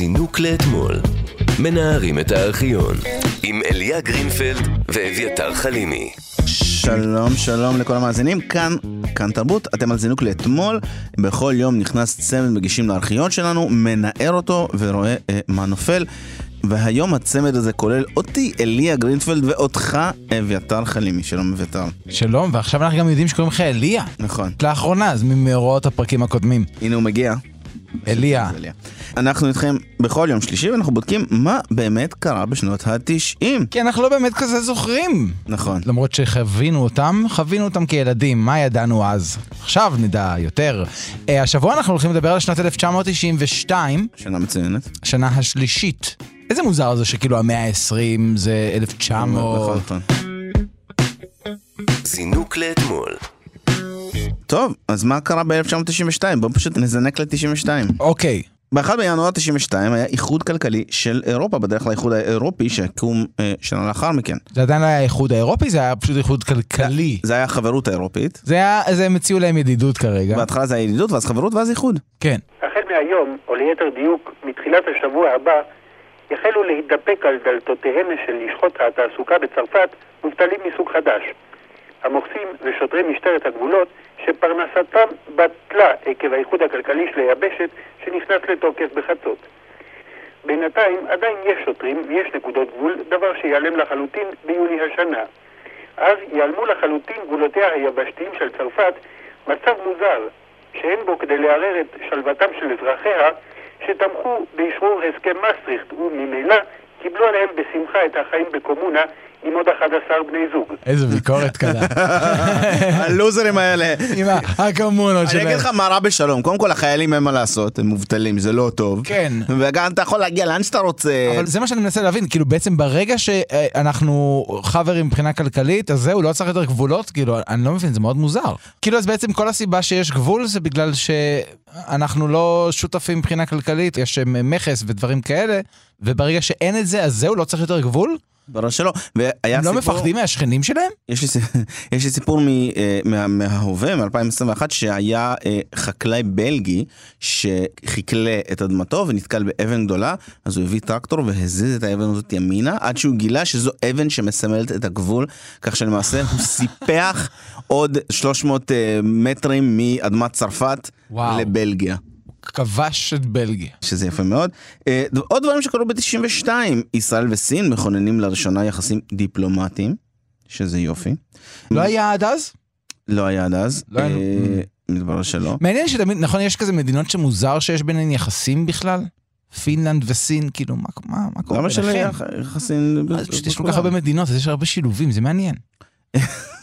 זינוק לאתמול. מנערים את הארכיון. עם אליה גרינפלד ואביתר חלימי. שלום שלום לכל המאזינים, כאן, כאן תרבות, אתם על זינוק לאתמול, בכל יום נכנס צמד מגישים לארכיון שלנו, מנער אותו ורואה אה, מה נופל. והיום הצמד הזה כולל אותי, אליה גרינפלד, ואותך, אביתר חלימי. שלום אביתר. שלום, ועכשיו אנחנו גם יודעים שקוראים לך אליה. נכון. לאחרונה, אז ממאורעות הפרקים הקודמים. הנה הוא מגיע. אליה. אנחנו איתכם בכל יום שלישי, ואנחנו בודקים מה באמת קרה בשנות ה-90. כי אנחנו לא באמת כזה זוכרים. נכון. למרות שחווינו אותם, חווינו אותם כילדים, מה ידענו אז? עכשיו נדע יותר. אה, השבוע אנחנו הולכים לדבר על שנת 1992, שנה מצוינת. שנה השלישית. איזה מוזר זה שכאילו המאה ה-20 זה 1900. נכון, נכון. זינוק לאתמול. טוב, אז מה קרה ב-1992? בואו פשוט נזנק ל-92. אוקיי, ב-1 בינואר 92 היה איחוד כלכלי של אירופה, בדרך לאיחוד האירופי שיקום אה, שנה לאחר מכן. זה עדיין לא היה האיחוד האירופי, זה היה פשוט איחוד כלכלי. זה היה החברות האירופית. זה היה, זה הם הציעו להם ידידות כרגע. בהתחלה זה היה ידידות, ואז חברות, ואז איחוד. כן. החל מהיום, או ליתר דיוק, מתחילת השבוע הבא, יחלו להידפק על דלתותיהם של לשכות התעסוקה בצרפת מובטלים מסוג חדש. המוחסים ושוטרי משטרת הגבולות שפרנסתם בטלה עקב האיחוד הכלכלי של היבשת שנכנס לתוקף בחצות. בינתיים עדיין יש שוטרים ויש נקודות גבול, דבר שיעלם לחלוטין ביוני השנה. אז ייעלמו לחלוטין גבולותיה היבשתיים של צרפת, מצב מוזר, שאין בו כדי לערער את שלוותם של אזרחיה, שתמכו באשרור הסכם מסטריכט, וממילא קיבלו עליהם בשמחה את החיים בקומונה עם עוד 11 בני זוג. איזה ביקורת קלה. הלוזרים האלה. עם הקומונות אני שלהם. אגיד לך מה רע בשלום, קודם כל החיילים אין מה לעשות, הם מובטלים, זה לא טוב. כן. וגם אתה יכול להגיע לאן שאתה רוצה. אבל זה מה שאני מנסה להבין, כאילו בעצם ברגע שאנחנו חברים מבחינה כלכלית, אז זהו, לא צריך יותר גבולות, כאילו, אני לא מבין, זה מאוד מוזר. כאילו, אז בעצם כל הסיבה שיש גבול זה בגלל שאנחנו לא שותפים מבחינה כלכלית, יש אה, מכס ודברים כאלה, וברגע שאין את זה, אז זהו, לא צריך יותר גבול? ברור שלא. והיה הם לא מפחדים מהשכנים שלהם? יש לי, יש לי סיפור מ, אה, מה, מההווה, מ-2021, שהיה אה, חקלאי בלגי שחקלה את אדמתו ונתקל באבן גדולה, אז הוא הביא טרקטור והזיז את האבן הזאת ימינה, עד שהוא גילה שזו אבן שמסמלת את הגבול, כך שלמעשה הוא סיפח עוד 300 אה, מטרים מאדמת צרפת וואו. לבלגיה. כבש את בלגיה. שזה יפה מאוד. אה, עוד דברים שקרו ב-92, ישראל וסין מכוננים לראשונה יחסים דיפלומטיים, שזה יופי. לא היה עד אז? לא היה עד אז, לא היה- אה, מתברר שלא. מעניין שתמיד, נכון, יש כזה מדינות שמוזר שיש ביניהן יחסים בכלל? פינלנד וסין, כאילו, מה, מה, מה קורה למה שלא ביניכם? יהיה יח- יחסים... פשוט יש כל כך הרבה מדינות, אז יש הרבה שילובים, זה מעניין.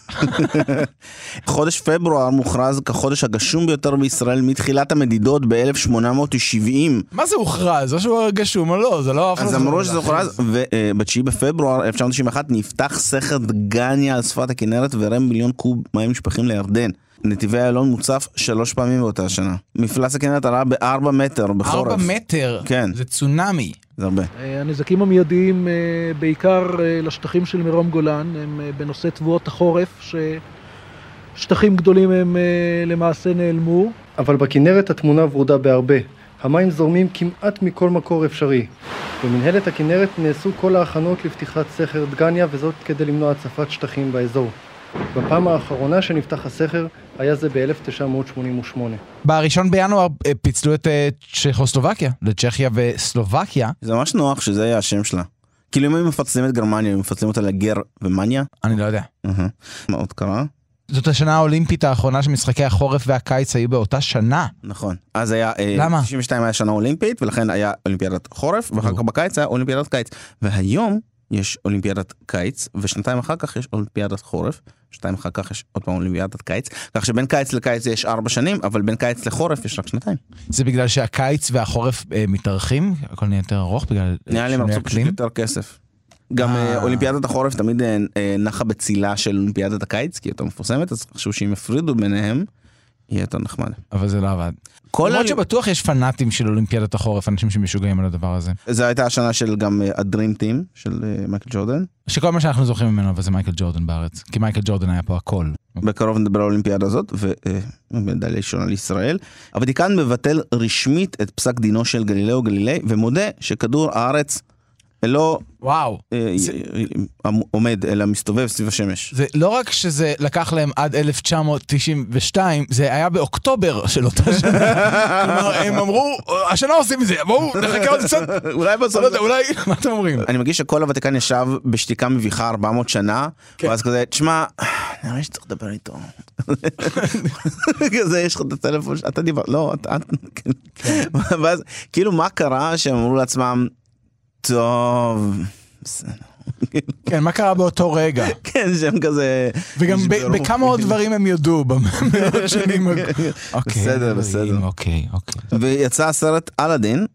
חודש פברואר מוכרז כחודש הגשום ביותר בישראל מתחילת המדידות ב-1870. מה זה הוכרז? או שהוא גשום או לא, זה לא... אז לא אמרו יודע. שזה הוכרז, וב-9 בפברואר 1991 נפתח סכר דגניה על שפת הכנרת ורם מיליון קוב מים נשפכים לירדן. נתיבי איילון מוצף שלוש פעמים באותה שנה. מפלס הכנרת עלה בארבע מטר בחורף. ארבע מטר, כן. זה צונאמי. זה הרבה. אה, הנזקים המיידיים אה, בעיקר אה, לשטחים של מרום גולן הם בנושא תבואות החורף, ששטחים גדולים הם למעשה נעלמו. אבל בכנרת התמונה ורודה בהרבה. המים זורמים כמעט מכל מקור אפשרי. במנהלת הכנרת נעשו כל ההכנות לפתיחת סכר דגניה וזאת כדי למנוע הצפת שטחים באזור. בפעם האחרונה שנפתח הסכר היה זה ב-1988. בראשון בינואר אה, פיצלו את אה, צ'כוסלובקיה לצ'כיה וסלובקיה. זה ממש נוח שזה יהיה השם שלה. כאילו אם היו מפצלים את גרמניה, היו מפצלים אותה לגר ומניה. אני לא יודע. מה עוד קרה? זאת השנה האולימפית האחרונה שמשחקי החורף והקיץ היו באותה שנה. נכון. אז היה... אה, למה? 92 היה שנה אולימפית, ולכן היה אולימפיאדת חורף, ואחר כך בקיץ היה אולימפיאדת קיץ. והיום יש אולימפיאדת קיץ, ושנתיים אחר כך יש אולימפיאדת חורף, שנתיים אחר כך יש עוד פעם אולימפיאדת קיץ, כך שבין קיץ לקיץ יש ארבע שנים, אבל בין קיץ לחורף יש רק שנתיים. זה בגלל שהקיץ והחורף אה, מתארחים, הכל נהיה יותר ארוך בגלל אה, נראה לי הם רצו פשוט. יותר כסף. גם אה. אה, אולימפיאדת החורף תמיד אה, אה, נחה בצילה של אולימפיאדת הקיץ, כי היא יותר מפורסמת, אז חשבו שאם יפרידו ביניהם, יהיה יותר נחמד. אבל זה לא עבד. למרות ה- שבטוח יש פנאטים של אולימפיאדת החורף, אנשים שמשוגעים על הדבר הזה. זו הייתה השנה של גם אה, הדרים טים של אה, מייקל ג'ורדן. שכל מה שאנחנו זוכרים ממנו, אבל זה מייקל ג'ורדן בארץ. כי מייקל ג'ורדן היה פה הכל. בקרוב נדבר על האולימפיאדה הזאת, ומדליה ראשונה לישראל. הוותיקן מבטל רשמית את פסק דינו של גלילאו גלילי, ומודה שכדור הארץ לא וואו. אה, אה, עומד, אלא מסתובב סביב השמש. זה לא רק שזה לקח להם עד 1992, זה היה באוקטובר של אותה שנה. כלומר, הם אמרו, השנה עושים את זה, בואו נחכה עוד קצת. אולי בסוף... לא יודע, אולי, מה אתם אומרים? אני מרגיש שכל הוותיקן ישב בשתיקה מביכה 400 שנה, כן. ואז כזה, תשמע, נראה לי שצריך לדבר איתו. כזה, יש לך את הטלפון, אתה דיבר, לא, אתה, כן. ואז, כאילו, מה קרה שהם אמרו לעצמם, טוב. כן, מה קרה באותו רגע? כן, שהם כזה... וגם. בכמה עוד דברים הם יודו במאות שנים. אוקיי, בסדר, אלוהים, בסדר. אוקיי, אוקיי. ויצא הסרט אלאדין,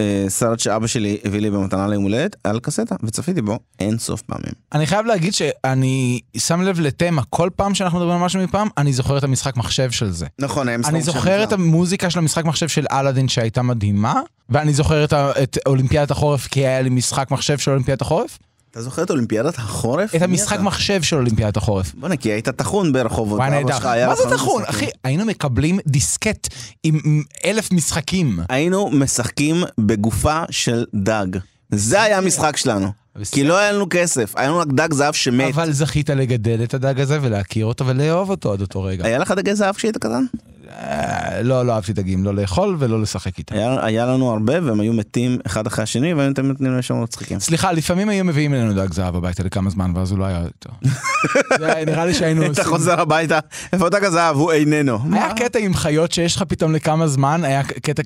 אה, סרט שאבא שלי הביא לי במתנה ליום הולדת, על קסטה, וצפיתי בו אין סוף פעמים. אני חייב להגיד שאני שם לב לתמה, כל פעם שאנחנו מדברים על משהו מפעם, אני זוכר את המשחק מחשב של זה. נכון, אני שם זוכר את. המוזיקה של המשחק מחשב של אלאדין שהייתה מדהימה, ואני זוכר את, את אולימפיאדת החורף כי היה לי משחק מחשב של אולימפיאדת החורף, אתה זוכר את אולימפיאדת החורף? את המשחק? מחשב של אולימפיאדת החורף. בוא'נה, כי היית טחון ברחובות. וואי נהדר. מה זה? משחקים. אחי, היינו מקבלים דיסקט עם אלף משחקים. היינו משחקים בגופה של דג. זה היה המשחק שלנו. כי לא היה לנו כסף, היה לנו רק דג זהב שמת. אבל זכית לגדל את הדג הזה ולהכיר אותו ולאהוב אותו עד אותו רגע. היה לך דגי זהב כשהיית קטן? אה, לא, לא אהבתי דגים, לא לאכול ולא לשחק איתם. היה, היה לנו הרבה והם היו מתים אחד אחרי השני והיינו תמיד נותנים להם שם מצחיקים. סליחה, לפעמים היו מביאים אלינו דג זהב הביתה לכמה זמן ואז הוא לא היה היה- נראה לי שהיינו אתה עושים... חוזר הביתה, איפה דג הזהב? הוא איננו. היה קטע עם חיות שיש לך פתאום לכמה זמן, היה קטע...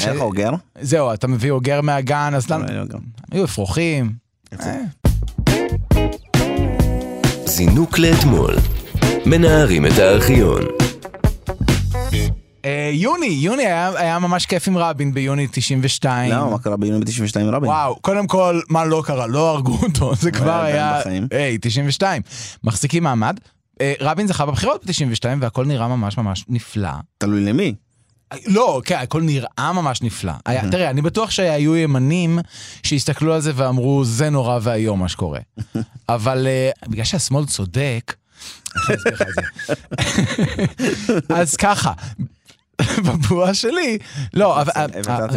היה לך אוגר? זהו, אתה מביא אוגר מהגן, אז לנו... היה אוגר. היו אפרוחים. אה, זינוק לאתמול. מנערים את הארכיון. אה, יוני, יוני היה היה ממש כיף עם רבין ביוני 92. למה? מה קרה ביוני ב-92 רבין? וואו, קודם כל, מה לא קרה? לא הרגו אותו, זה כבר עדיין היה... היי, 92. מחזיקים מעמד. אה, רבין זכה בבחירות ב-92 והכל נראה ממש ממש נפלא. תלוי למי. לא, כן, הכל נראה ממש נפלא. היה, תראה, אני בטוח שהיו ימנים שהסתכלו על זה ואמרו, זה נורא ואיום מה שקורה. אבל uh, בגלל שהשמאל צודק. אז ככה, בבועה שלי, לא, אבל...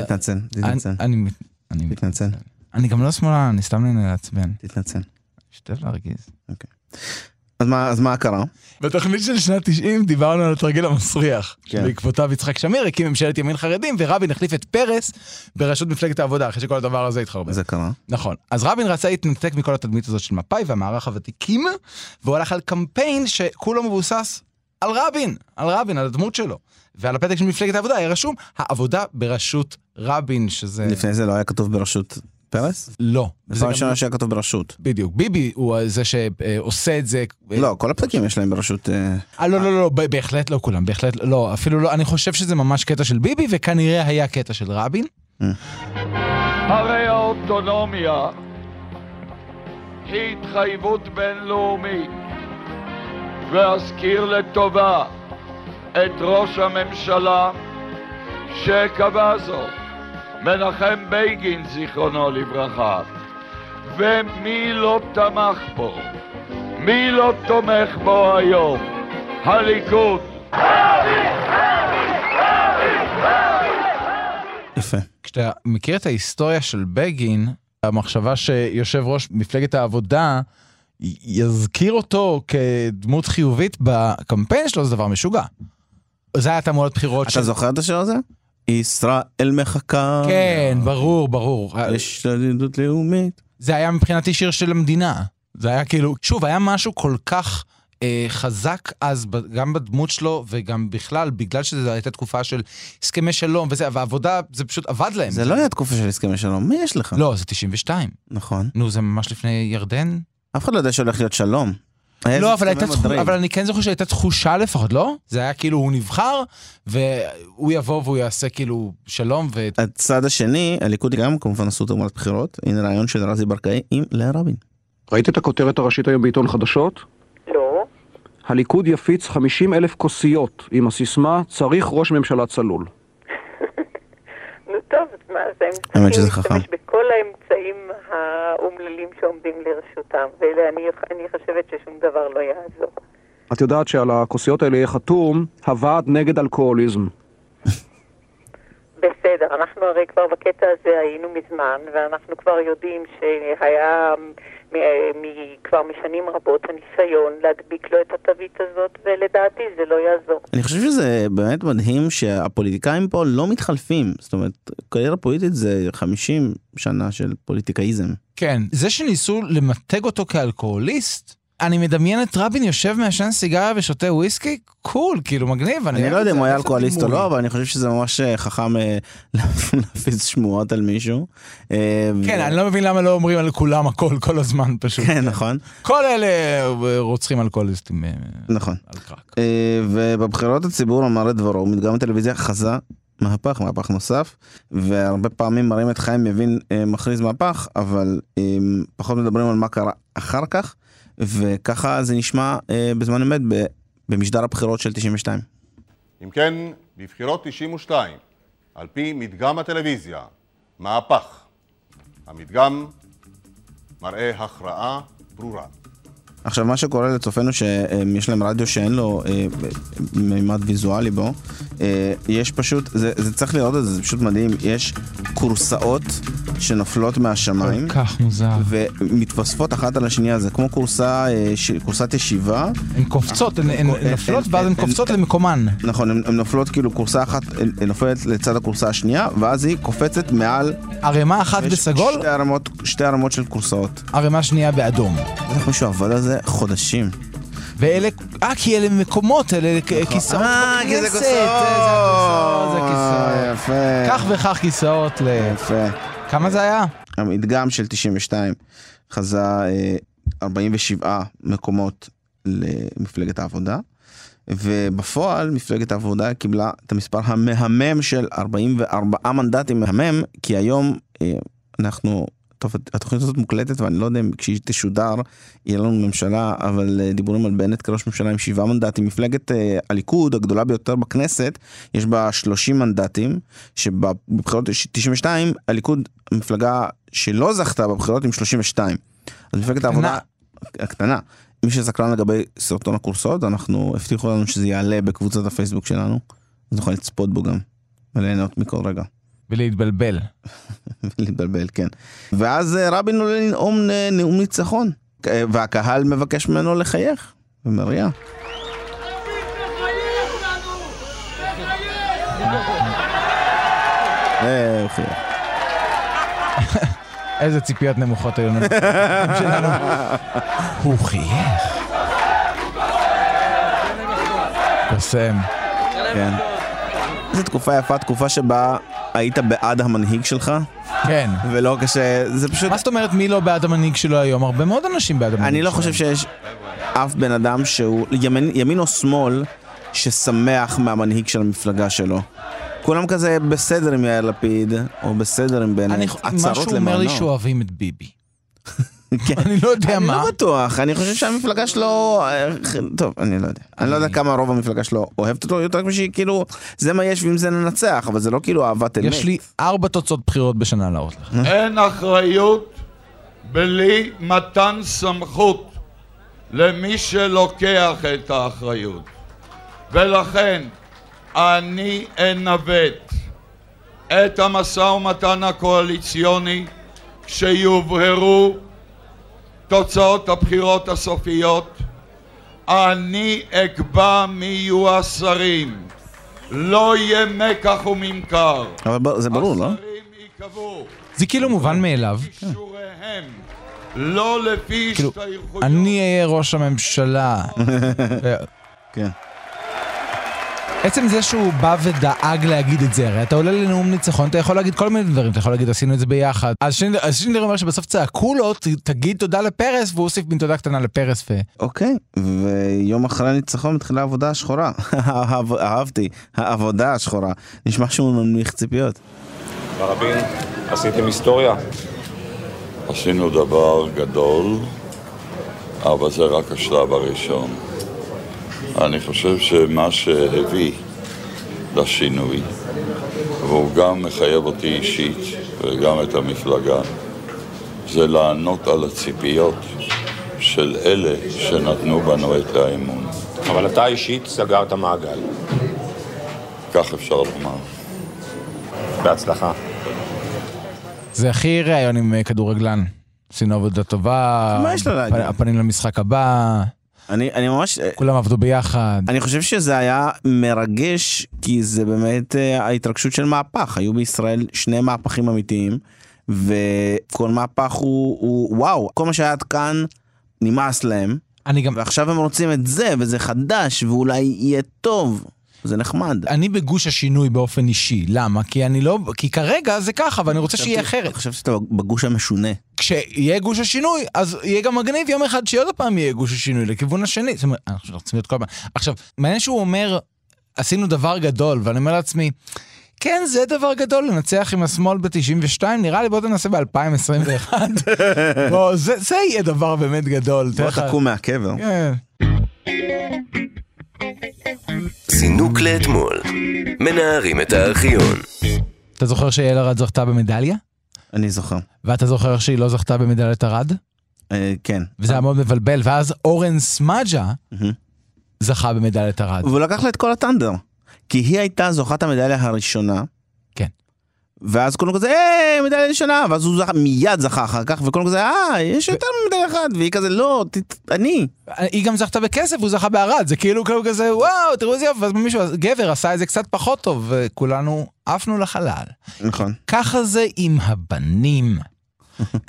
תתנצל, תתנצל. אני- אני- אני- תתנצל, אני גם לא שמאלן, אני סתם נהנה לעצבן. תתנצל. משתף להרגיז. אז מה- אז מה קרה? בתוכנית של שנת 90 דיברנו על התרגיל המסריח. כן. בעקבותיו יצחק שמיר הקים ממשלת ימין חרדים ורבין החליף את פרס בראשות מפלגת העבודה אחרי שכל הדבר הזה התחרבן. זה קרה. נכון. אז רבין רצה להתנתק מכל התדמית הזאת של מפא"י והמערך הוותיקים והוא הלך על קמפיין שכולו מבוסס על רבין, על רבין, על הדמות שלו. ועל הפתק של מפלגת העבודה היה רשום העבודה בראשות רבין שזה לפני זה לא היה כתוב בראשות פרס? לא. פעם גם- ראשונה שהיה כתוב בראשות. בדיוק ביבי הוא זה שעושה את זה. לא, כל הפתקים יש להם בראשות... אה, אה, לא, לא, לא, ב- בהחלט לא כולם, בהחלט לא, אפילו לא, אני חושב שזה ממש קטע של ביבי, וכנראה היה קטע של רבין. הרי האוטונומיה היא התחייבות בינלאומית, ואזכיר לטובה את ראש הממשלה שקבע זאת, מנחם בגין זיכרונו לברכה, ומי לא תמך בו? מי לא תומך בו היום? הליכוד. יפה. כשאתה מכיר את ההיסטוריה של בגין, המחשבה שיושב ראש מפלגת העבודה יזכיר אותו כדמות חיובית בקמפיין שלו זה דבר משוגע. זה היה תעמולת בחירות אתה זוכר את השיר הזה? ישראל מחכה. כן, ברור, ברור. יש ידידות לאומית. זה היה מבחינתי שיר של המדינה. זה היה כאילו, שוב, היה משהו כל כך אה, חזק אז, גם בדמות שלו וגם בכלל, בגלל שזו הייתה תקופה של הסכמי שלום וזה, והעבודה, זה פשוט עבד להם. זה לא היה תקופה של הסכמי שלום, מי יש לך? לא, זה 92. נכון. נו, זה ממש לפני ירדן? אף אחד לא יודע שהולך להיות שלום. לא, אבל הייתה מדריד. אבל אני כן זוכר שהייתה תחושה לפחות, לא? זה היה כאילו, הוא נבחר, והוא יבוא והוא יעשה כאילו שלום, ו... הצד השני, הליכוד גם כמובן עשו תעמולת בחירות. הנה רעיון של רזי ברקאי עם לאה רבין. ראית את הכותרת הראשית היום בעיתון חדשות? לא. הליכוד יפיץ 50 אלף כוסיות עם הסיסמה צריך ראש ממשלה צלול. נו טוב, מה, אז הם האמת שזה צריכים חכם. להשתמש בכל האמצעים האומללים שעומדים לרשותם, ואני חושבת ששום דבר לא יעזור. את יודעת שעל הכוסיות האלה יהיה חתום הוועד נגד אלכוהוליזם. בסדר, אנחנו הרי כבר בקטע הזה היינו מזמן, ואנחנו כבר יודעים שהיה מ- מ- כבר משנים רבות הניסיון להדביק לו את התווית הזאת, ולדעתי זה לא יעזור. אני חושב שזה באמת מדהים שהפוליטיקאים פה לא מתחלפים. זאת אומרת, קריירה פוליטית זה 50 שנה של פוליטיקאיזם. כן, זה שניסו למתג אותו כאלכוהוליסט, אני מדמיין את רבין יושב מעשן סיגריה ושותה וויסקי, קול, כאילו מגניב. אני לא אוהב יודע אם הוא היה אלכוהוליסט או. לא, אבל אני חושב שזה ממש אה, חכם אה, להפיץ שמועות על מישהו. אה, כן, אני לא מבין למה לא אומרים על כולם הכל כל הזמן פשוט. כן, נכון. כל אלה רוצחים אלכוהוליסטים נכון. ובבחירות הציבור אמר את דברו, מדגם הטלוויזיה חזה מהפך, מהפך נוסף, והרבה פעמים מראים את חיים יבין מכריז מהפך, אבל פחות מדברים על מה קרה אחר כך, וככה זה נשמע אה, בזמן אמת במשדר הבחירות של 92. אם כן, בבחירות 92, על פי מדגם הטלוויזיה, מהפך. המדגם מראה הכרעה ברורה. עכשיו מה שקורה לצופינו שיש להם רדיו שאין לו אה, מימד ויזואלי בו, אה, יש פשוט, זה, זה צריך לראות את זה, זה פשוט מדהים, יש כורסאות שנופלות מהשמיים. כל כך מוזר. ומתווספות אחת על השנייה, זה כמו כורסה, אה, ש- כורסת ישיבה. הן קופצות, הן- הן הן- נופלות הן- ואז הן הן- קופצות הן- למקומן. נכון, הן הן נופלות כאילו כורסה אחת אה, נופלת לצד הכורסה השנייה, ואז היא קופצת מעל... ערימה אחת בסגול, שתי ערמות, של כורסאות. ערימה שנייה באדום. איך מישהו עבד על זה חודשים. ואלה, אה, כי אלה מקומות, אלה כ- כיסאות אה, כי זה בכנסת. כוסות. זה כיסאות. יפה. כך וכך כיסאות ל... יפה. כמה זה היה? המדגם של 92 חזה אה, 47 מקומות למפלגת העבודה, ובפועל מפלגת העבודה קיבלה את המספר המהמם של 44 מנדטים מהמם, כי היום אה, אנחנו, טוב, התוכנית הזאת מוקלטת ואני לא יודע אם כשהיא תשודר יהיה לנו ממשלה, אבל אה, דיבורים על בנט כראש ממשלה עם שבעה מנדטים. מפלגת אה, הליכוד הגדולה ביותר בכנסת, יש בה 30 מנדטים, שבבחירות 92 הליכוד מפלגה שלא זכתה בבחירות עם 32. אז מפלגת העבודה הקטנה. מי שסקרן לגבי סרטון הקורסאות, אנחנו הבטיחו לנו שזה יעלה בקבוצת הפייסבוק שלנו, אז נוכל לצפות בו גם, וליהנות מכל רגע. ולהתבלבל. להתבלבל, כן. ואז אה, רבין עולה לנאום נאום ניצחון, אה, והקהל מבקש ממנו לחייך, ומריע. אה. איזה ציפיות נמוכות היו לנו. הוא חייך. קוסם. כן. איזו תקופה יפה, תקופה שבה היית בעד המנהיג שלך, כן. ולא כש... זה פשוט... מה זאת אומרת מי לא בעד המנהיג שלו היום? הרבה מאוד אנשים בעד המנהיג אני לא שלו. חושב שיש אף בן אדם שהוא ימין, ימין או שמאל ששמח מהמנהיג של המפלגה שלו. כולם כזה בסדר עם יאיר לפיד, או בסדר עם בנט, הצהרות משהו אומר לי למענו. שאוהבים את ביבי. כן. אני לא יודע אני מה. לא בטוח, אני חושב שהמפלגה שלו, אה, טוב, אני לא יודע. אני לא יודע כמה רוב המפלגה שלו אוהבת אותו יותר משהיא, כאילו, זה מה יש ועם זה ננצח, אבל זה לא כאילו אהבת אמת. יש לי ארבע תוצאות בחירות בשנה להראות לך. אין אחריות בלי מתן סמכות למי שלוקח את האחריות. ולכן אני אנווט את המשא ומתן הקואליציוני כשיובהרו תוצאות הבחירות הסופיות. אני אקבע מי יהיו השרים. לא יהיה מקח וממכר. אבל זה ברור, לא? השרים ייקבעו זה כאילו מובן מאליו. כישוריהם, לא לפי כאילו, השתייכויות. אני אהיה ראש הממשלה. כן. עצם זה שהוא בא ודאג להגיד את זה, הרי אתה עולה לנאום ניצחון, אתה יכול להגיד כל מיני דברים, אתה יכול להגיד עשינו את זה ביחד. אז שינדלר- אז שינדלר אומר שבסוף צעקו לו, "ת- תגיד תודה לפרס, והוא הוסיף מין תודה קטנה לפרס ו... אוקיי, ויום אחרי הניצחון מתחילה העבודה השחורה. אהב- אהבתי, העבודה השחורה. נשמע שהוא מנמיך ציפיות. רבין, עשיתם היסטוריה. עשינו דבר גדול, אבל זה רק השלב הראשון. אני חושב שמה שהביא לשינוי, והוא גם מחייב אותי אישית וגם את המפלגה, זה לענות על הציפיות של אלה שנתנו בנו את האמון. אבל אתה אישית סגרת מעגל. כך אפשר לומר. בהצלחה. זה הכי ראיון עם אה, כדורגלן. עשינו עבודה טובה. מה יש לו להגיד? הפ- הפנים למשחק הבא, אני, אני ממש... כולם עבדו ביחד. אני חושב שזה היה מרגש, כי זה באמת אה, ההתרגשות של מהפך. היו בישראל שני מהפכים אמיתיים, וכל מהפך הוא, הוא וואו, כל מה שהיה עד כאן נמאס להם. אני גם... ועכשיו הם רוצים את זה, וזה חדש, ואולי יהיה טוב. זה נחמד. אני בגוש השינוי באופן אישי, למה? כי אני לא... כי כרגע זה ככה, ואני רוצה שיהיה אחרת. חשבתי שאתה בגוש המשונה. כשיהיה גוש השינוי, אז יהיה גם מגניב יום אחד שעוד פעם יהיה גוש השינוי לכיוון השני. זאת אומרת, אנחנו רוצים להיות כל הזמן. עכשיו, מעניין שהוא אומר, עשינו דבר גדול, ואני אומר לעצמי, כן, זה דבר גדול לנצח עם השמאל ב-92, נראה לי בוא תנסה ב-2021. בוא, זה, זה יהיה דבר באמת גדול. בוא תקום מהקבר. כן. זינוק לאתמול. מנערים את הארכיון. אתה זוכר שיעל ארד זכתה במדליה? אני זוכר. ואתה זוכר שהיא לא זכתה במדליית ארד? אה, כן. וזה היה מאוד מבלבל, ואז אורן סמאג'ה זכה במדליית ארד. והוא לקח לה את כל הטנדר. כי היא הייתה זוכת המדליה הראשונה. ואז כולם כזה, אה, מדליה ראשונה, ואז הוא זכה, מיד זכה אחר כך, וכולם כזה, אה, יש יותר ממדליה אחת, והיא כזה, לא, ת- אני. היא גם זכתה בכסף, הוא זכה בערד, זה כאילו כאילו כזה, וואו, תראו איזה יופי, ואז מישהו, גבר עשה את זה קצת פחות טוב, וכולנו עפנו לחלל. נכון. ככה זה עם הבנים.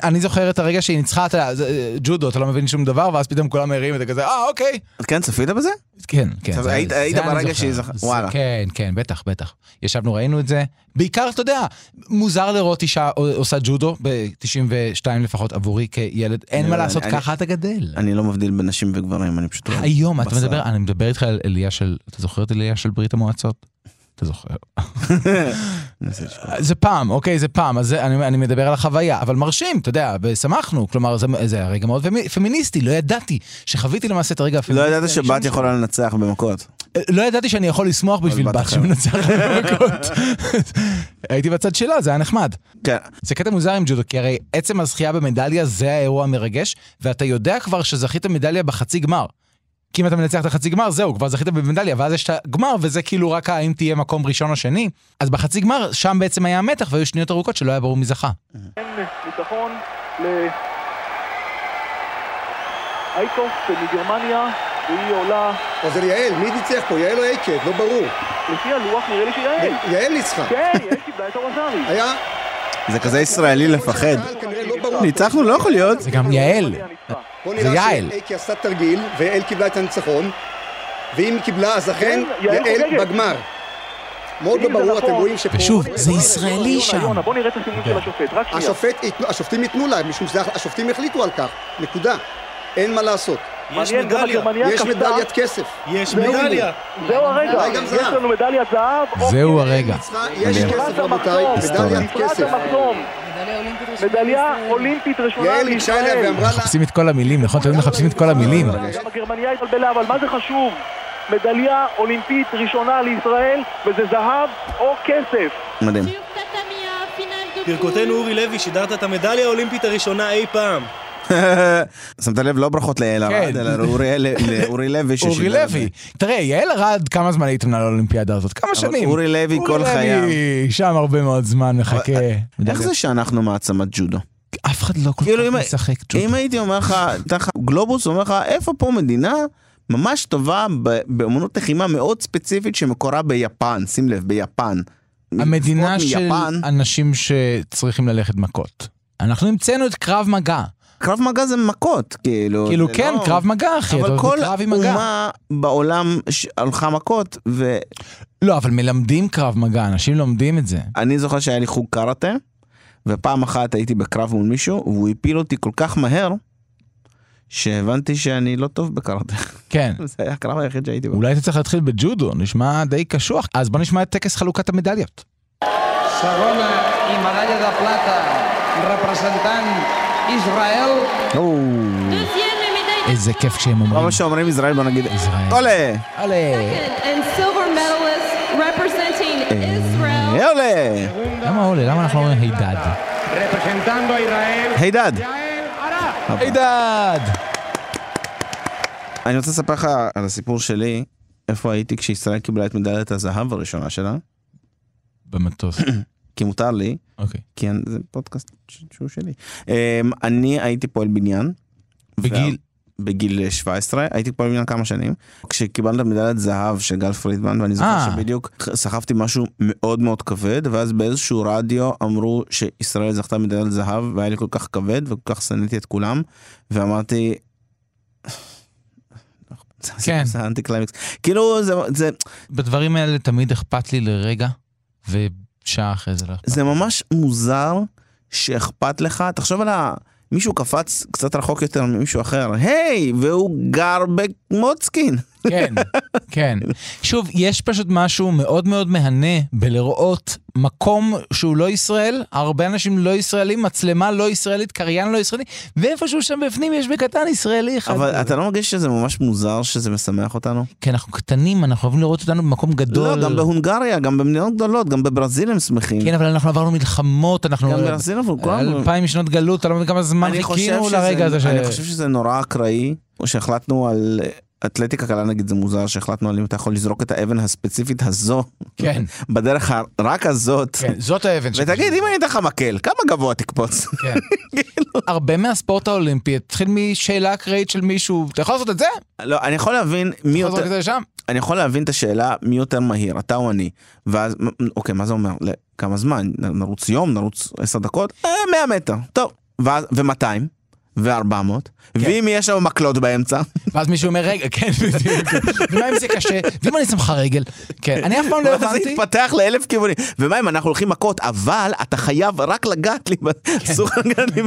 אני זוכר את הרגע שהיא ניצחה, אתה יודע, זה, ג'ודו, אתה לא מבין שום דבר, ואז פתאום כולם מרים את זה כזה, אה, אוקיי. כן, צפית בזה? כן, כן. היית- ברגע. שהיא זכתה, זה- וואלה. כן, כן, בטח, בטח. ישבנו, ראינו את זה. בעיקר, אתה יודע, מוזר לראות אישה עושה ג'ודו, ב-92 לפחות עבורי כילד. אין מה לעשות, ככה אתה גדל. אני לא מבדיל בין נשים וגברים, אני פשוט... היום, אתה. מדבר, אני מדבר איתך על עלייה של, אתה זוכר את עלייה של ברית המועצות? אתה זוכר. זה פעם, אוקיי, זה פעם, אז אני, אני מדבר על החוויה, אבל מרשים, אתה יודע, ושמחנו, כלומר, זה, זה הרגע מאוד פמי, פמיניסטי, לא ידעתי שחוויתי למעשה את הרגע לא הפמיניסטי. ידעת שבת יכולה לנצח במכות. שלי. לא ידעתי שאני יכול לשמוח בשביל בת. שמנצחת במכות. הייתי בצד שלה, זה היה נחמד. כן. זה קטע מוזר עם ג'ודו, כי הרי עצם הזכייה במדליה זה האירוע המרגש, ואתה יודע כבר שזכית מדליה בחצי גמר. כי אם אתה מנצח את החצי גמר, זהו, כבר זכית במדליה, ואז יש את הגמר, וזה כאילו רק האם תהיה מקום ראשון או שני. אז בחצי גמר, שם בעצם היה מתח, והיו שניות ארוכות שלא היה ברור מי זכה. ניצחון לאייקוס מגרמניה, והיא עולה... אז זה יעל, מי ניצח פה? יעל או אייקד? לא ברור. לפי הלוח נראה לי שיעל. יעל ניצחה. כן, יעל קיבלה את אורזרי. היה? זה כזה ישראלי לפחד. ניצחנו, לא יכול להיות. זה גם יעל. זה יעל. שאייקי עשתה תרגיל, ויעל קיבלה את הניצחון, ואם היא קיבלה, אז אכן כן, יעל. בגמר. מאוד לא ברור, אתם נכון. רואים שפה... ושוב, זה ישראלי שם. בוא נראה את הסימון של השופט, רק שנייה. השופטים ייתנו לה, משום שהשופטים החליטו על כך. נקודה. אין מה לעשות. גם הגרמניה יש. מדליית כסף. יש זהו, מדליה. זהו הרגע, יש. לנו מדליית זהב. זהו אוקיי. הרגע. יש כסף רבותיי, מדליית כסף. מדליה אולימפית ראשונה יעל ניגשה אליה לישראל. ואמרה לה... מחפשים את כל המילים, נכון? תמיד מחפשים את כל המילים. גם הגרמניה התבלבלה, אבל מה זה חשוב? מדליה אולימפית ראשונה לישראל, וזה זהב או כסף. מדהים. ברכותינו אורי לוי, שידרת את המדליה האולימפית הראשונה אי פעם. שמת לב, לא ברכות ליעל ארד, כן. אלא לאורי- לוי אורי. לוי. תראה, יעל ארד, כמה זמן הייתם על האולימפיאדה הזאת? כמה שנים? אורי לוי כל אורי חייו. לוי שם הרבה מאוד זמן מחכה. איך זה שאנחנו מעצמת ג'ודו? אף אחד לא כל כאילו, כך משחק ג'ודו. אם הייתי אומר לך, גלובוס, אומר לך, איפה פה מדינה ממש טובה באמנות לחימה מאוד ספציפית שמקורה ביפן, שים לב, ביפן. המדינה של מיפן. אנשים שצריכים ללכת מכות. אנחנו המצאנו את קרב מגע. קרב מגע זה מכות, כאילו. כאילו כן, לא- קרב מגע, אחי, אבל כל עם. אומה בעולם ש- הלכה מכות, ואני לא, אבל מלמדים קרב מגע, אנשים לומדים את זה. זוכר שהיה לי חוג קראטה, ופעם אחת הייתי בקרב מול מישהו, והוא הפיל אותי כל כך מהר, שהבנתי שאני לא טוב בקראטה. כן. זה היה הקרב היחיד שהייתי בו. אולי אתה צריך להתחיל בג'ודו, נשמע די קשוח. אז בוא נשמע את טקס חלוקת המדליות. I medalla de plata representant Israel. או, איזה כיף כשהם אומרים. מה שאומרים ישראל בוא נגיד ישראל. עולה! עולה! Representing Israel. עולה! למה עולה? למה אנחנו אומרים הידד? Representando a Israel. הידד! הידד! אני רוצה לספר לך על הסיפור שלי, איפה הייתי כשישראל קיבלה את מדליית הזהב הראשונה שלה, במטוס. כי מותר לי, אוקיי. כי אני- זה פודקאסט שהוא שלי. אמ, אני הייתי פועל בניין. בגיל? בגיל 17, הייתי פועל בניין כמה שנים. כשקיבלנו את מדליית זהב של גל פרידמן, ואני זוכר אה. שבדיוק סחבתי משהו מאוד מאוד כבד, ואז באיזשהו רדיו אמרו שישראל זכתה מדליית זהב, והיה לי כל כך כבד, וכל כך שנאתי את כולם, ואמרתי... כן. זה anti climax. כאילו זה, זה, בדברים האלה תמיד אכפת לי לרגע, ושעה אחרי זה לא אכפת. זה ממש מוזר שאכפת לך, תחשוב על ה... מישהו קפץ קצת רחוק יותר ממישהו אחר, היי, והוא גר במוצקין. כן, כן. שוב, יש פשוט משהו מאוד מאוד מהנה בלראות מקום שהוא לא ישראל, הרבה אנשים לא ישראלים, מצלמה לא ישראלית, קריין לא ישראלי, ואיפשהו שם בפנים יש בקטן ישראלי אחד. אבל. אתה לא מרגיש שזה ממש מוזר שזה משמח אותנו? כי אנחנו קטנים, אנחנו אוהבים לראות אותנו במקום גדול. לא, גם בהונגריה, גם במדינות גדולות, גם בברזיל הם שמחים. כן, אבל אנחנו עברנו מלחמות, אנחנו... גם ברזיל אבל כולנו... אלפיים שנות גלות, אתה לא מבין כמה זמן חיכינו לרגע הזה. אני חושב שזה נורא אקראי, או שהחלטנו על... אתלטיקה קלה נגיד זה מוזר שהחלטנו על אם אתה יכול לזרוק את האבן הספציפית הזו כן. בדרך רק הזאת כן, זאת האבן. ותגיד אם אני אתן לך מקל כמה גבוה תקפוץ כן. הרבה מהספורט האולימפי התחיל משאלה אקראית של מישהו, אתה יכול לעשות את זה? לא אני יכול להבין מי לעשות את יותר זה? אני יכול להבין את השאלה מי יותר מהיר אתה או אני ואז אוקיי מה זה אומר לכמה זמן נרוץ יום נרוץ עשר דקות אה, 100 מטר טוב ואז- ו-200 ו-400 ואם יש שם מקלות באמצע ואז מישהו אומר רגע, כן, בדיוק. ומה אם זה קשה? ואם אני שם לך רגל? כן, אני אף פעם לא ואז זה הבנתי. יתפתח לאלף כיוונים ומה אם אנחנו הולכים מכות אבל אתה חייב רק לגעת לי אסור לגעת לי.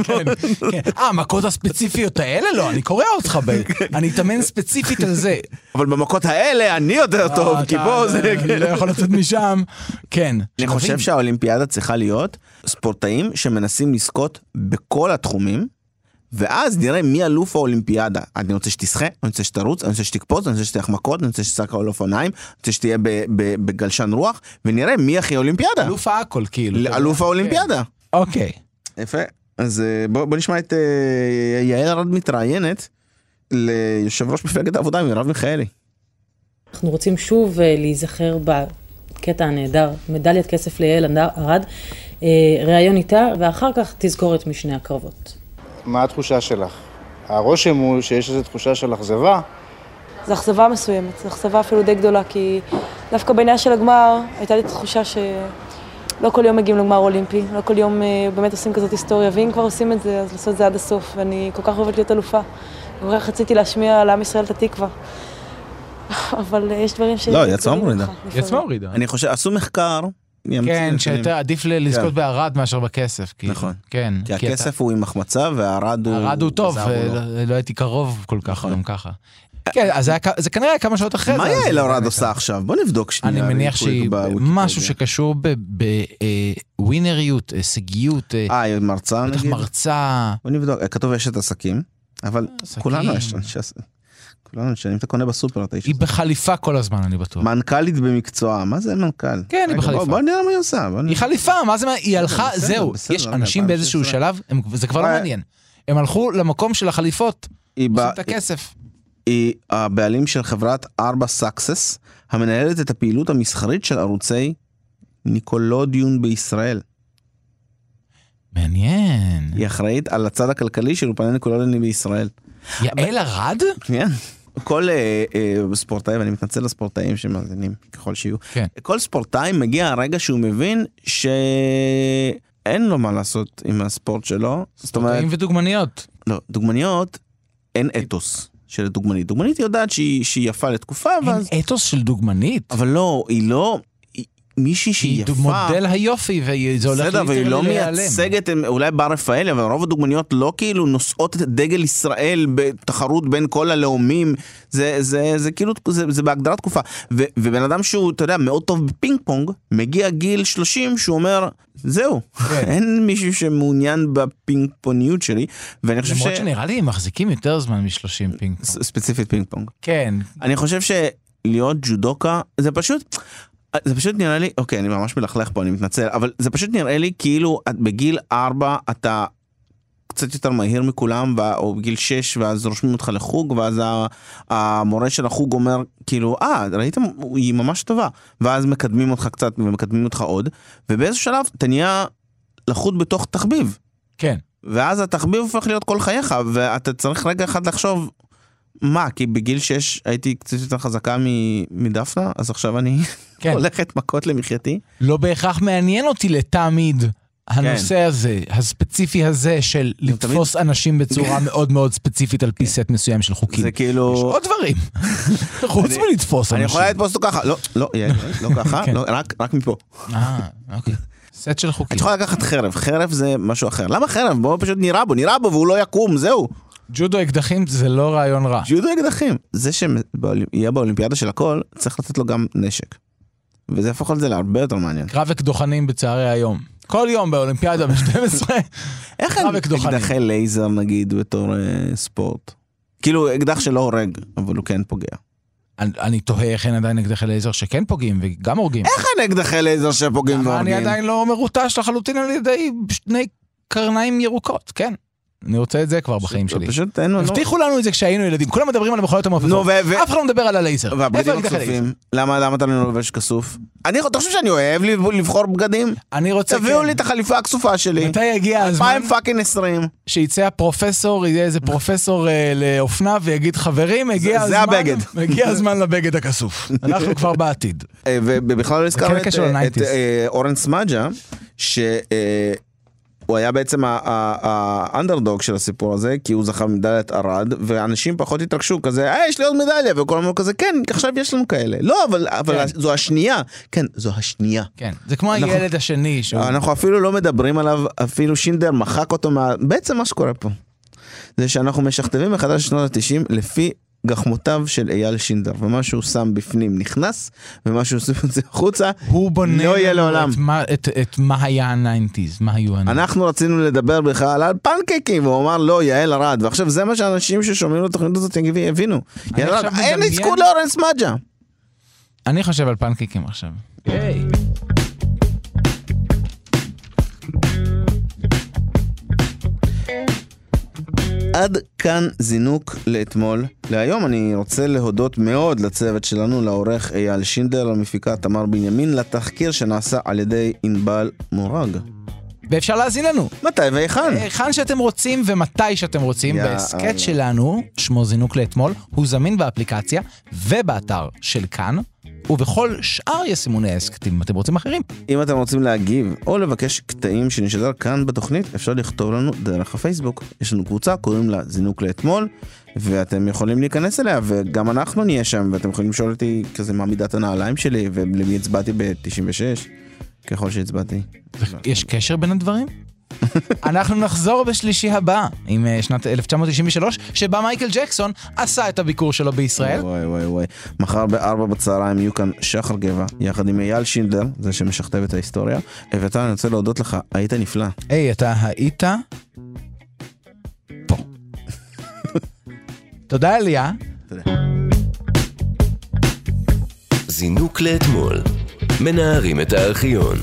כן. אה, המכות הספציפיות האלה? לא, אני קורא אותך, ב- אני אתאמן ספציפית על זה. אבל במכות האלה אני יותר טוב אה, כי אתה- פה זה אני לא יכול לצאת משם. כן. אני חושב שהאולימפיאדה צריכה להיות ספורטאים שמנסים לזכות בכל התחומים, ואז נראה מי אלוף האולימפיאדה. אני רוצה שתשחה, אני רוצה שתרוץ, אני רוצה שתקפוץ, אני רוצה שתלך מכות, אני רוצה שתשחק על אופניים, אני רוצה שתהיה ב- ב- בגלשן רוח, ונראה מי הכי אולימפיאדה. אלוף הכל, כאילו. אלוף האולימפיאדה. אוקיי. יפה. אז אה, בוא בוא נשמע את אה, יעל ארד מתראיינת ליושב ראש מפלגת העבודה מרב מיכאלי. אנחנו רוצים שוב אה, להיזכר בקטע הנהדר, מדליית כסף ליעל ארד, ראיון איתה, ואחר כך תזכורת משני הקרבות. מה התחושה שלך? הרושם הוא שיש איזו תחושה של אכזבה. זו אכזבה מסוימת, זו אכזבה אפילו די גדולה, כי דווקא בעניין של הגמר הייתה לי את התחושה שלא כל יום מגיעים לגמר אולימפי, לא כל יום אה, באמת עושים כזאת היסטוריה, ואם כבר עושים את זה, אז לעשות את זה עד הסוף, ואני כל כך אוהבת להיות אלופה. כל כך רציתי להשמיע לעם ישראל את התקווה. אבל אה, יש דברים ש... לא, היא עצמה מורידה. היא עצמה מורידה. אני חושב, עשו מחקר. כן. שיותר עדיף ל- לזכות כן. בערד מאשר בכסף. כאילו. נכון. כן. כי הכסף הוא עם החמצה והערד הוא... ערד הוא טוב, לא. לא הייתי קרוב כל כך גם ככה. כן, אז זה כנראה היה כמה שעות אחרי זה. מה יעל ארד עושה עכשיו? בוא נבדוק שנייה. אני מניח. שהיא. משהו שקשור בווינריות, הישגיות. אה, היא מרצה נגיד? מרצה. בוא נבדוק, כתוב אשת עסקים, אבל כולנו יש אנשי עסקים. כולנו אנשי, אם אתה קונה בסופר אתה איש היא בחליפה כל הזמן, אני בטוח. מנכ"לית במקצועה, מה זה מנכ"ל? כן, היא בחליפה. בוא- נראה מה היא עושה. היא חליפה, מה זה, מה- היא הלכה, זהו. יש רגע, אנשים באיזשהו 2016. שלב, זה כבר לא אה, מעניין. הם הלכו למקום של החליפות, עושים את הכסף. היא הבעלים של חברת ארבע סאקסס, המנהלת את הפעילות המסחרית של ערוצי ניקולודיון בישראל. מעניין. היא אחראית על הצד הכלכלי של אולפני ניקולודיון בישראל. יעל ארד? כן. כל אה, אה, ספורטאי, ואני מתנצל לספורטאים שמאזינים ככל שיהיו, כן. כל ספורטאי מגיע הרגע שהוא מבין שאין לו מה לעשות עם הספורט שלו. זאת אומרת, ספורטאים ודוגמניות. לא, דוגמניות, אין אתוס של דוגמנית. דוגמנית יודעת שהיא, שהיא יפה לתקופה, ואז... אין אתוס של דוגמנית. אבל לא, היא לא... היא- מישהי שהיא היא יפה... מודל היופי, וזה הולך בסדר, והיא לא להיעלם. מייצגת, אולי בר רפאלי, אבל רוב הדוגמניות לא כאילו נושאות את דגל ישראל בתחרות בין כל הלאומים, זה, זה, זה כאילו, זה, זה בהגדרת תקופה. ו, ובן אדם שהוא, אתה יודע, מאוד טוב בפינג פונג, מגיע גיל 30 שהוא אומר, זהו, אין מישהו שמעוניין בפינג פוניות שלי, ואני חושב ש... למרות שנראה לי הם מחזיקים יותר זמן מ-30 פינג פונג. ספציפית פינג פונג. כן. אני חושב שלהיות ג'ודוקה זה פשוט. זה פשוט נראה לי, אוקיי, אני ממש מלכלך פה, אני מתנצל, אבל זה פשוט נראה לי כאילו את בגיל 4 אתה קצת יותר מהיר מכולם, ו- או בגיל 6, ואז רושמים אותך לחוג, ואז המורה של החוג אומר, כאילו, אה, ראיתם, היא ממש טובה, ואז מקדמים אותך קצת ומקדמים אותך עוד, ובאיזשהו שלב אתה נהיה לחוד בתוך תחביב. כן. ואז התחביב הופך להיות כל חייך, ואתה צריך רגע אחד לחשוב, מה, כי בגיל 6 הייתי קצת יותר חזקה מ- מדפנה, אז עכשיו אני כן. הולכת מכות למחייתי? לא בהכרח מעניין אותי לתמיד הנושא הזה, הספציפי הזה של לתפוס אנשים בצורה מאוד מאוד ספציפית על פי סט מסוים של חוקים. זה כאילו... יש עוד דברים, חוץ אני- מלתפוס אני אנשים. יכולה לתפוס אותו ככה, לא, לא, לא ככה, כן. לא, רק רק מפה. אה, אוקיי. סט של חוקים. את יכולה לקחת חרב, חרב זה משהו אחר. למה חרב? בואו פשוט נירה בו, נירה בו והוא לא יקום, זהו. ג'ודו אקדחים זה לא רעיון רע. ג'ודו אקדחים. זה שיהיה באולימפיאדה של הכל, צריך לתת לו גם נשק. וזה יהפוך את זה להרבה יותר מעניין. קרב אקדוחנים בצהרי היום. כל יום באולימפיאדה ב-12. איך אין אקדחי לייזר נגיד בתור אה, ספורט? כאילו אקדח שלא הורג, אבל הוא כן פוגע. אני- אני תוהה איך אין עדיין אקדחי לייזר שכן פוגעים וגם הורגים. איך אין אקדחי לייזר שפוגעים והורגים? אני עדיין לא מרוטש לחלוטין על ידי שני קרניים ירוקות, כן. אני רוצה את זה כבר בחיים שלי. פשוט אין... הבטיחו לנו את זה כשהיינו ילדים, כולם מדברים על המכונות המעופפות. אף אחד לא מדבר על הלייזר. והבגדים? הכסופים? למה אתה לא לובש כסוף? אני אתה חושב שאני אוהב לב- לבחור בגדים? אני רוצה, תביאו כן. לי את החליפה הכסופה שלי. מתי יגיע הזמן? 2000 fucking 20. שיצא הפרופסור, יהיה איזה פרופסור אה, לאופנה ויגיד חברים, הגיע הזמן, זה הבגד." הגיע הזמן לבגד הכסוף. אנחנו כבר בעתיד. אה, ובכלל לא הזכרנו את, אה, את ה-90s. אורן סמדג'ה, שהוא היה בעצם האנדרדוג של הסיפור הזה, כי הוא זכה במדליית ארד, ואנשים פחות התרגשו כזה, אה, יש לי עוד מדליה, וכולם אמרו כזה, כן, עכשיו יש לנו כאלה. לא, אבל, אבל כן. זו השנייה. כן, זו השנייה. כן, זה כמו אנחנו- הילד השני, שהוא... אנחנו אפילו לא מדברים עליו, אפילו שינדר מחק אותו מה... בעצם מה שקורה פה. זה שאנחנו משכתבים מחדש לשנות ה-90 לפי גחמותיו של אייל שינדר, ומה שהוא שם בפנים נכנס, ומה שהוא עושה את זה החוצה, הוא בונה לא יהיה לעולם. את מה- את- את מה היה ה-90's, מה היו ה-90's. אנחנו רצינו לדבר בכלל על פנקייקים, והוא אמר לא, יעל ארד, ועכשיו זה מה שאנשים ששומעים לתוכנית הזאת הבינו. יעל ארד, אין אזכור לאורנס מג'ה. אני חושב על פנקייקים עכשיו. עד כאן זינוק לאתמול. להיום אני רוצה להודות מאוד לצוות שלנו, לעורך אייל שינדר, למפיקה תמר בנימין, לתחקיר שנעשה על ידי ענבל מורג. ואפשר להאזין לנו. מתי והיכן? היכן שאתם רוצים ומתי שאתם רוצים. בהסכת שלנו, שמו זינוק לאתמול, הוא זמין באפליקציה ובאתר של כאן, ובכל שאר יישומוני ההסכתים, אם אתם רוצים אחרים. אם אתם רוצים להגיב או לבקש קטעים שנשדר כאן בתוכנית, אפשר לכתוב לנו דרך הפייסבוק. יש לנו קבוצה, קוראים לה זינוק לאתמול, ואתם יכולים להיכנס אליה, וגם אנחנו נהיה שם, ואתם יכולים לשאול אותי כזה מה מידת הנעליים שלי, ולמי הצבעתי ב-96, ככל שהצבעתי. יש קשר בין הדברים? אנחנו נחזור בשלישי הבא, עם אה, שנת 1993, שבה מייקל ג'קסון עשה את הביקור שלו בישראל. וואי וואי וואי. מחר בארבע בצהריים יהיו כאן שחר גבע, יחד עם אייל שינדלר, זה שמשכתב את ההיסטוריה. אביתר, אני רוצה להודות לך, היית נפלא. היי, אתה היית? פה. תודה אליה. זינוק לאתמול. מנערים את הארכיון.